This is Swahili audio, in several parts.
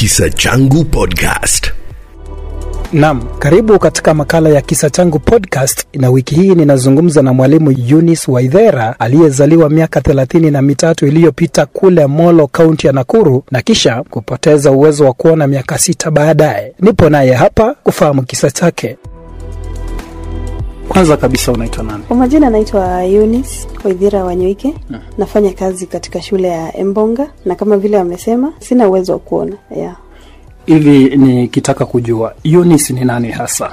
Kisa Changu Podcast. Naam, karibu katika makala ya Kisa Changu Podcast, na wiki hii ninazungumza na mwalimu Eunice Waithera aliyezaliwa miaka thelathini na mitatu iliyopita kule Molo, kaunti ya Nakuru, na kisha kupoteza uwezo wa kuona miaka sita baadaye. Nipo naye hapa kufahamu kisa chake. Kwanza kabisa unaitwa nani? Kwa majina anaitwa Eunice wanywike Wanyoike. Nafanya kazi katika shule ya Embonga na kama vile wamesema sina uwezo wa kuona. Yeah. Hivi nikitaka kujua Eunice ni nani hasa?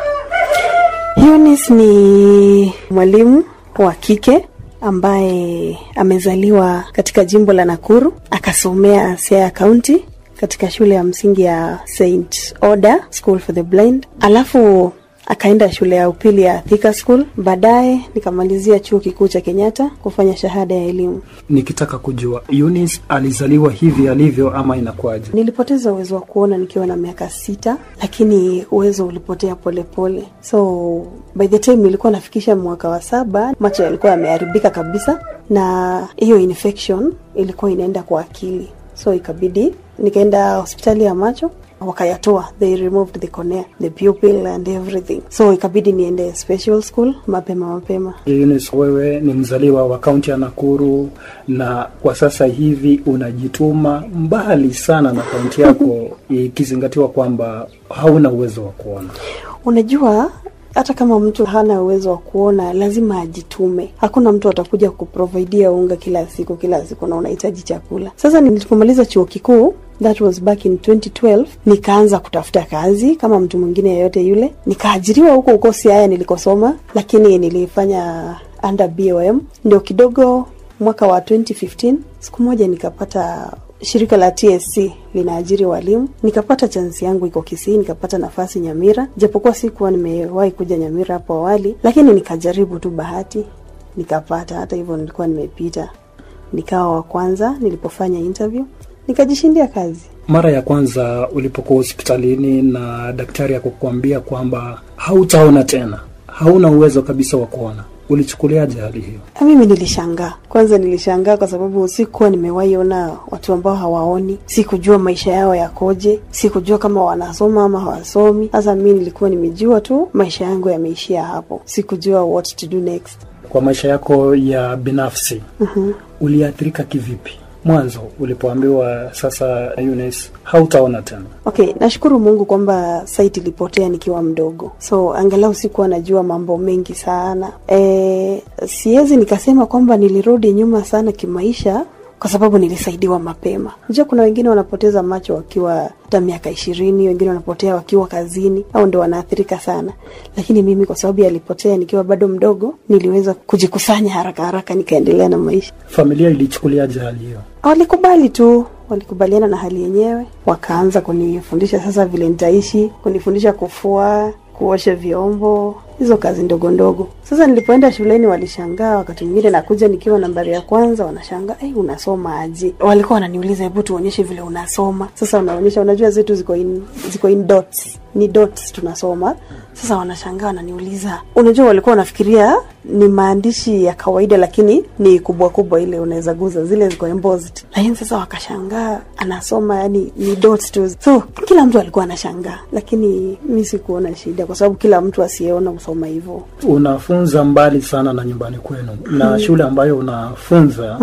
Eunice ni mwalimu wa kike ambaye amezaliwa katika jimbo la Nakuru, akasomea Siaya County katika shule ya msingi ya St Oda School for the Blind, alafu akaenda shule ya upili ya Thika School. Baadaye nikamalizia chuo kikuu cha Kenyatta kufanya shahada ya elimu. Nikitaka kujua Eunice alizaliwa hivi alivyo ama inakuwaje? Nilipoteza uwezo wa kuona nikiwa na miaka sita, lakini uwezo ulipotea polepole pole. So by the time nilikuwa nafikisha mwaka wa saba, macho yalikuwa yameharibika kabisa, na hiyo infection ilikuwa inaenda kwa akili, so ikabidi nikaenda hospitali ya macho wakayatoa. They removed the cornea the pupil and everything. So ikabidi niende special school mapema mapema. Eunice, wewe ni mzaliwa wa kaunti ya Nakuru na kwa sasa hivi unajituma mbali sana na kaunti yako ikizingatiwa kwamba hauna uwezo wa kuona. unajua hata kama mtu hana uwezo wa kuona lazima ajitume. Hakuna mtu atakuja kuprovidia unga kila siku kila siku na unahitaji chakula. Sasa nilipomaliza chuo kikuu that was back in 2012 nikaanza kutafuta kazi kama mtu mwingine yeyote yule. Nikaajiriwa huko huko siaya nilikosoma lakini nilifanya under bom ndio kidogo mwaka wa 2015 siku moja nikapata shirika la TSC linaajiri walimu, nikapata chansi yangu iko Kisii, nikapata nafasi Nyamira, japokuwa sikuwa nimewahi kuja Nyamira hapo awali, lakini nikajaribu tu bahati. Nikapata. Hata hivyo nilikuwa nimepita, nikawa wa kwanza nilipofanya interview, nikajishindia kazi. Mara ya kwanza ulipokuwa hospitalini na daktari akukwambia kwamba hautaona tena, hauna uwezo kabisa wa kuona, ulichukuliaje hali hiyo? Mimi nilishangaa. Kwanza nilishangaa kwa sababu sikuwa nimewahi ona watu ambao hawaoni, sikujua maisha yao yakoje, sikujua kama wanasoma ama hawasomi. Sasa mi nilikuwa nimejua tu maisha yangu yameishia hapo, sikujua what to do next. Kwa maisha yako ya binafsi Mhm. uliathirika kivipi mwanzo ulipoambiwa sasa, Eunice, hautaona tena? Okay, nashukuru Mungu kwamba site ilipotea nikiwa mdogo, so angalau sikuwa najua mambo mengi sana. E, siwezi nikasema kwamba nilirudi nyuma sana kimaisha kwa sababu nilisaidiwa mapema. Unajua kuna wengine wanapoteza macho wakiwa hata miaka ishirini, wengine wanapotea wakiwa kazini, au ndo wanaathirika sana, lakini mimi kwa sababu yalipotea nikiwa bado mdogo, niliweza kujikusanya haraka haraka nikaendelea na maisha. Familia ilichukuliaje hali hiyo? Walikubali tu, walikubaliana na hali yenyewe, wakaanza kunifundisha sasa vile nitaishi, kunifundisha kufua, kuosha vyombo, hizo kazi ndogo ndogo. Sasa nilipoenda shuleni walishangaa, wakati mwingine nakuja nikiwa nambari ya kwanza, wanashangaa hey, unasoma aje? Walikuwa wananiuliza hebu tuonyeshe vile unasoma. Sasa unaonyesha, unajua zetu ziko in, ziko in dots, ni dots tunasoma. Sasa wanashangaa, wananiuliza, unajua, walikuwa wanafikiria ni maandishi ya kawaida, lakini ni kubwa kubwa, ile unaweza guza, zile ziko embossed. Lakini sasa wakashangaa anasoma, yani ni dots tu. So kila mtu alikuwa anashangaa, lakini mi sikuona shida, kwa sababu kila mtu asiyeona husoma hivyo. Unafunza mbali sana na nyumbani kwenu, na shule ambayo unafunza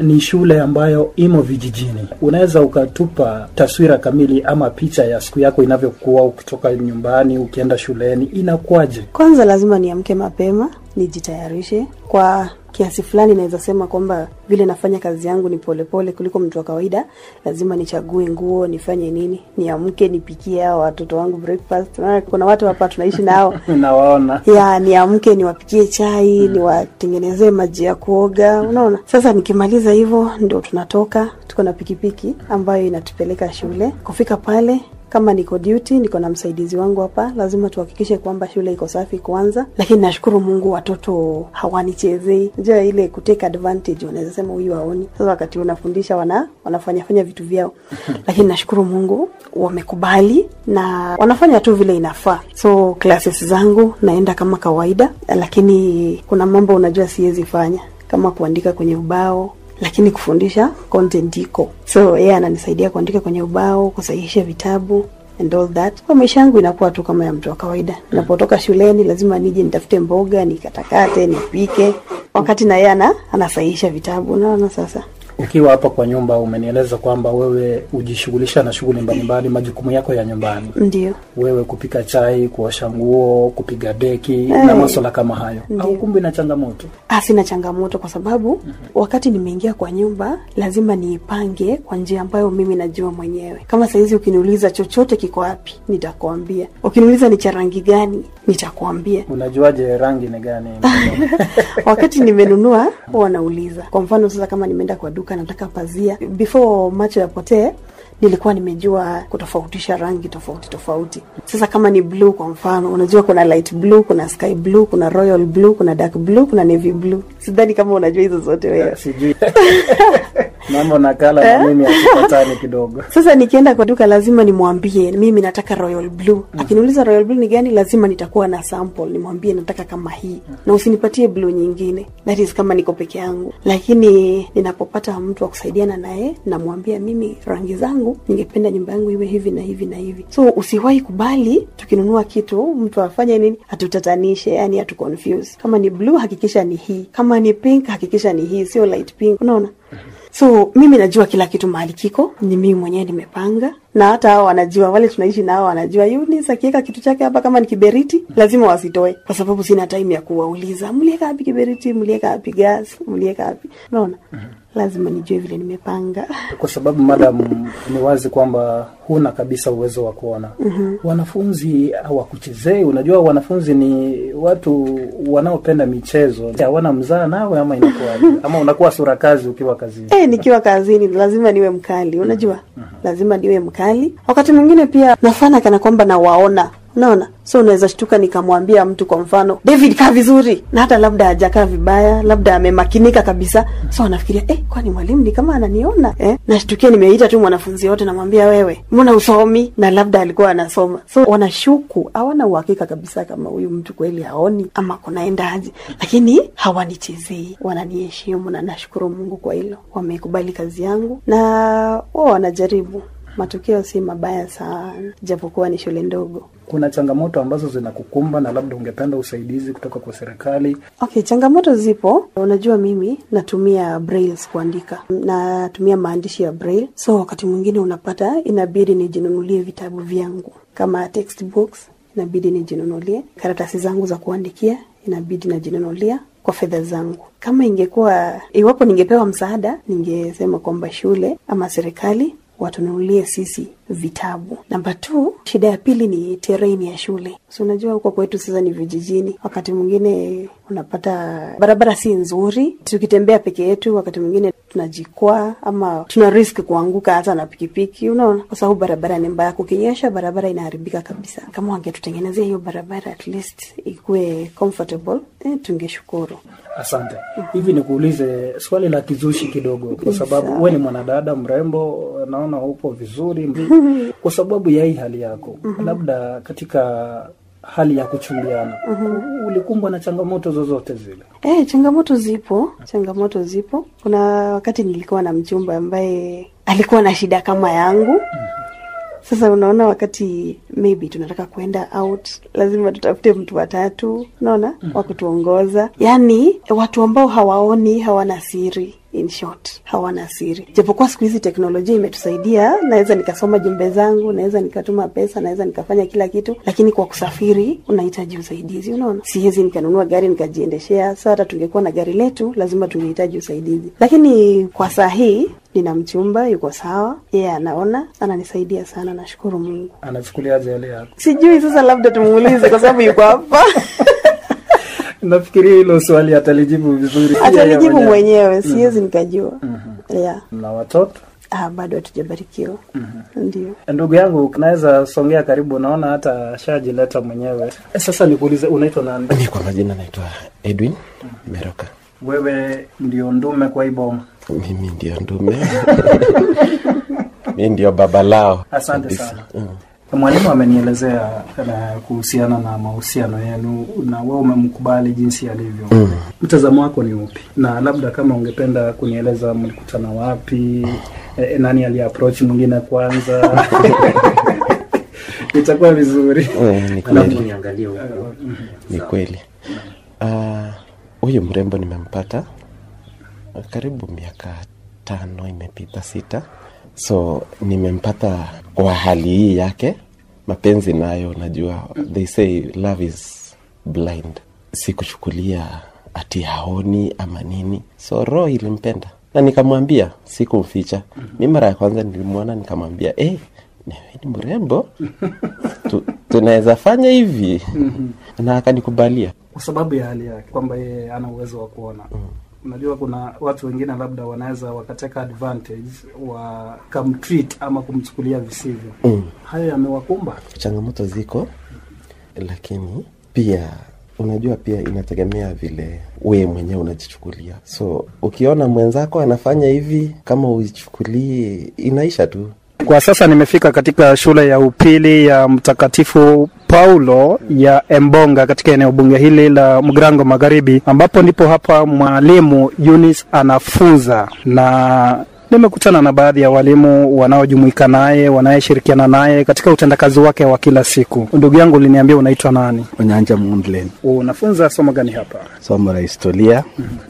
ni shule ambayo imo vijijini. Unaweza ukatupa taswira kamili ama picha ya siku yako inavyokuwa ukitoka nyumbani ukienda shuleni, inakuwaje? Kwanza lazima niamke mapema nijitayarishe. Kwa kiasi fulani naweza sema kwamba vile nafanya kazi yangu ni polepole pole kuliko mtu wa kawaida. Lazima nichague nguo nifanye nini niamke nipikie hao watoto wangu breakfast. Kuna watu hapa tunaishi nao. Nawaona. Ya niamke niwapikie chai niwatengenezee maji ya kuoga. Unaona? Sasa nikimaliza hivyo ndio tunatoka. Tuko na pikipiki ambayo inatupeleka shule. Kufika pale kama niko duty niko na msaidizi wangu hapa lazima tuhakikishe kwamba shule iko safi kwanza. Lakini nashukuru mungu watoto hawanichezei. Jua ile kutake advantage wanaweza sema huyu haoni. Sasa wakati unafundisha wana wanafanyafanya vitu vyao. Lakini nashukuru mungu wamekubali na wanafanya tu vile inafaa. So classes zangu naenda kama kawaida. Lakini kuna mambo unajua siwezi fanya. Kama kuandika kwenye ubao lakini kufundisha content iko. So yeye ananisaidia kuandika kwenye ubao kusahihisha vitabu and all that. Kwa maisha yangu inakuwa tu kama ya mtu wa kawaida. Napotoka shuleni lazima nije nitafute mboga nikatakate nipike. Wakati na yeye ana anasahihisha vitabu. Unaona sasa ukiwa hapa kwa nyumba umenieleza kwamba wewe hujishughulisha na shughuli mbalimbali majukumu yako ya nyumbani ndio wewe kupika chai kuosha nguo kupiga deki Eh. na maswala kama hayo au kumbe na changamoto Ah, sina changamoto kwa sababu wakati nimeingia kwa nyumba lazima niipange kwa njia ambayo mimi najua mwenyewe. Kama saizi ukiniuliza chochote kiko wapi, nitakuambia. Ukiniuliza ni cha rangi gani, nitakuambia. unajuaje rangi ni gani wakati nimenunua huwa nauliza. Kwa mfano sasa, kama nimeenda kwa duka nataka pazia, before macho yapotee nilikuwa nimejua kutofautisha rangi tofauti tofauti. Sasa kama ni blue kwa mfano, unajua kuna light blue, kuna sky blue, kuna royal blue, kuna dark blue, kuna navy blue. Sidhani kama unajua hizo zote wewe. mambo nakala na mimi akipatani kidogo Sasa nikienda kwa duka lazima nimwambie mimi nataka royal blue. Akiniuliza royal blue ni gani, lazima nitakuwa na sample, nimwambie nataka kama hii, na usinipatie blue nyingine. That is kama niko peke yangu, lakini ninapopata mtu wa kusaidiana naye, namwambia mimi rangi zangu, ningependa nyumba yangu iwe hivi na hivi na hivi. So usiwahi kubali tukinunua kitu mtu afanye nini, atutatanishe, yani atu confuse. Kama ni blue, hakikisha ni hii, kama ni pink, hakikisha ni hii, sio light pink. Unaona? so mimi najua kila kitu mahali kiko. Ni mimi mwenyewe nimepanga. Na hata hao wanajua wale tunaishi nao wanajua. Eunice akiweka kitu chake hapa kama ni kiberiti lazima wasitoe. Kwa sababu sina time ya kuwauliza mlieka wapi kiberiti? Mlieka wapi gas? Mlieka wapi? Unaona lazima nijue vile nimepanga. Kwa sababu madam ni wazi kwamba huna kabisa uwezo wa kuona. Mm-hmm. wanafunzi hawakuchezei. Unajua wanafunzi ni watu wanaopenda michezo. Hawana mzaa nawe ama inakuwaje? Ama unakuwa sura kazi ukiwa kazini? E, nikiwa kazini lazima niwe mkali, unajua? Lazima niwe mkali. Wakati mwingine pia nafana kana kwamba nawaona, unaona. So unaweza shtuka nikamwambia mtu kwa mfano, David kaa vizuri, na hata labda hajakaa vibaya, labda amemakinika kabisa. So anafikiria eh, kwani mwalimu ni kama ananiona eh? Nashtukia nimeita tu mwanafunzi yote, namwambia wewe, mbona usomi? Na labda alikuwa anasoma. So wanashuku, hawana uhakika kabisa kama huyu mtu kweli haoni ama kunaendaje, lakini hawanichezei, wananiheshimu na nashukuru Mungu kwa hilo. Wamekubali kazi yangu na wao wanajaribu. Matokeo si mabaya sana, japokuwa ni shule ndogo. Kuna changamoto ambazo zinakukumba na labda ungependa usaidizi kutoka kwa serikali? Okay, changamoto zipo. Unajua, mimi natumia brails kuandika, natumia maandishi ya braille, so wakati mwingine unapata inabidi nijinunulie vitabu vyangu. Kama textbooks, inabidi nijinunulie. Karatasi zangu za kuandikia, inabidi najinunulia kwa fedha zangu. Kama ingekuwa iwapo ningepewa msaada, ningesema kwamba shule ama serikali watununulie sisi vitabu. Namba tu, shida ya pili ni terrain ya shule. So unajua huko kwetu sasa ni vijijini, wakati mwingine unapata barabara si nzuri, tukitembea peke yetu, wakati mwingine tunajikwaa ama tuna risk kuanguka hata na pikipiki, unaona, kwa sababu barabara ni mbaya. Kukinyesha barabara inaharibika kabisa. Kama wangetutengenezea hiyo barabara at least ikuwe comfortable, eh, tungeshukuru. asante hivi nikuulize swali la kizushi kidogo kwa sababu wewe ni mwanadada mrembo naona upo vizuri kwa sababu ya hii hali yako labda katika hali ya kuchumbiana ulikumbwa na changamoto zozote zile? Eh, changamoto zipo, changamoto zipo. Kuna wakati nilikuwa na mchumba ambaye alikuwa na shida kama yangu, Sasa unaona, wakati maybe tunataka kwenda out, lazima tutafute mtu watatu, unaona, wa kutuongoza, yaani watu ambao hawaoni, hawana siri in short hawana siri. Japokuwa siku hizi teknolojia imetusaidia, naweza nikasoma jumbe zangu, naweza nikatuma pesa, naweza nikafanya kila kitu, lakini kwa kusafiri unahitaji usaidizi. Unaona, siwezi nikanunua gari nikajiendeshea. Sasa hata tungekuwa na gari letu, lazima tungehitaji usaidizi, lakini kwa saa hii nina mchumba yuko sawa, yeye yeah, anaona, ananisaidia sana, nashukuru Mungu. Anachukuliaje yale yako? Sijui sasa, labda tumuulize kwa sababu yuko hapa Nafikiria hilo swali atalijibu vizuri. atalijibu mwenyewe, siwezi nikajua. Yeah. Na watoto Ah, bado hatujabarikiwa. Ndio. Ndugu yangu, naweza songea karibu, naona hata shajileta mwenyewe. Eh, Sasa nikuulize, unaitwa nani? Kwa majina naitwa Edwin Meroka. Wewe ndio ndume kwa hii boma. Mimi ndio ndume mi ndio baba lao. Asante sana. Mm. Mwalimu amenielezea eh, kuhusiana na mahusiano yenu na wewe umemkubali jinsi alivyo. Mm. Mtazamo wako ni upi? Na labda kama ungependa kunieleza mlikutana wapi, E, nani aliapproach mwingine kwanza itakuwa vizuri. Eh, ni kweli, ni kweli. Ah, Huyu mrembo nimempata karibu miaka tano imepita sita, so nimempata kwa hali hii yake. Mapenzi nayo najua, they say love is blind. Sikuchukulia ati haoni ama nini, so roho ilimpenda. Na nikamwambia, sikumficha. Mi mara ya kwanza nilimwona nikamwambia, hey, ni ni mrembo. Tu, tunaweza fanya hivi. Na akanikubalia. kwa sababu ya hali yake kwamba yeye ana uwezo wa kuona unajua kuna watu wengine labda wanaweza wakateka advantage wakamtreat ama kumchukulia visivyo. Mm. hayo yamewakumba. Changamoto ziko lakini pia unajua pia inategemea vile wewe mwenyewe unajichukulia. So ukiona mwenzako anafanya hivi kama uichukulii inaisha tu. Kwa sasa nimefika katika shule ya upili ya mtakatifu paulo ya embonga katika eneo bunge hili la mgrango magharibi ambapo ndipo hapa mwalimu Yunis anafunza. Na nimekutana na baadhi ya walimu wanaojumuika naye wanayeshirikiana naye katika utendakazi wake wa kila siku. Ndugu yangu uliniambia unaitwa nani? Onyanja Mundlen, unafunza somo gani hapa? Somo la historia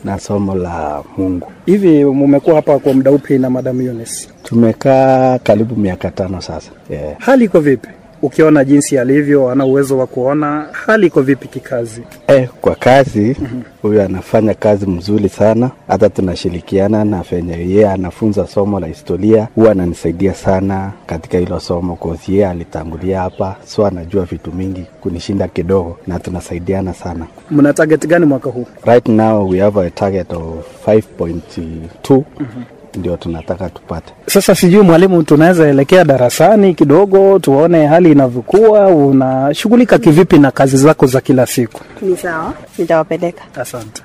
na somo la Mungu. hivi mumekuwa hapa kwa muda upi na madam Eunice Tumekaa karibu miaka tano sasa. Yeah. hali iko vipi ukiona jinsi alivyo ana uwezo wa kuona hali iko vipi kikazi? Eh, kwa kazi huyu anafanya kazi mzuri sana, hata tunashirikiana na venye yeye anafunza somo la historia, huwa ananisaidia sana katika hilo somo kozi yeye alitangulia hapa, so anajua vitu mingi kunishinda kidogo, na tunasaidiana sana. mna target gani mwaka huu? Right now we have a target of 5.2 ndio tunataka tupate. Sasa sijui mwalimu, tunaweza elekea darasani kidogo tuone hali inavyokuwa. Unashughulika kivipi na kazi zako za kila siku? Ni sawa, nitawapeleka. Asante.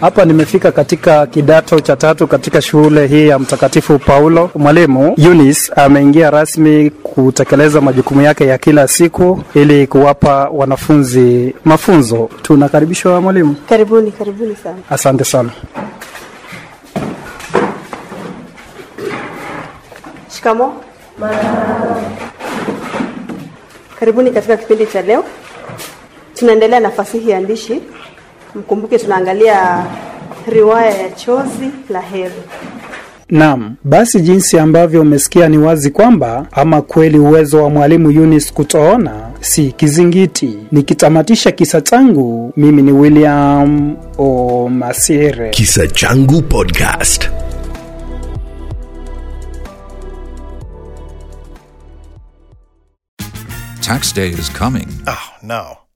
Hapa nimefika katika kidato cha tatu katika shule hii ya Mtakatifu Paulo. Mwalimu Eunice ameingia rasmi kutekeleza majukumu yake ya kila siku ili kuwapa wanafunzi mafunzo. Tunakaribishwa mwalimu. Karibuni, karibuni sana. Asante sana. Shikamo. Karibuni katika kipindi cha leo. Tunaendelea na fasihi ya andishi. Mkumbuke tunaangalia riwaya ya Chozi la Heri. Naam, basi jinsi ambavyo umesikia ni wazi kwamba ama kweli uwezo wa mwalimu Eunice kutoona si kizingiti. Nikitamatisha kisa changu, mimi ni William Omasire. Kisa Changu Podcast. Tax day is coming. Oh, no.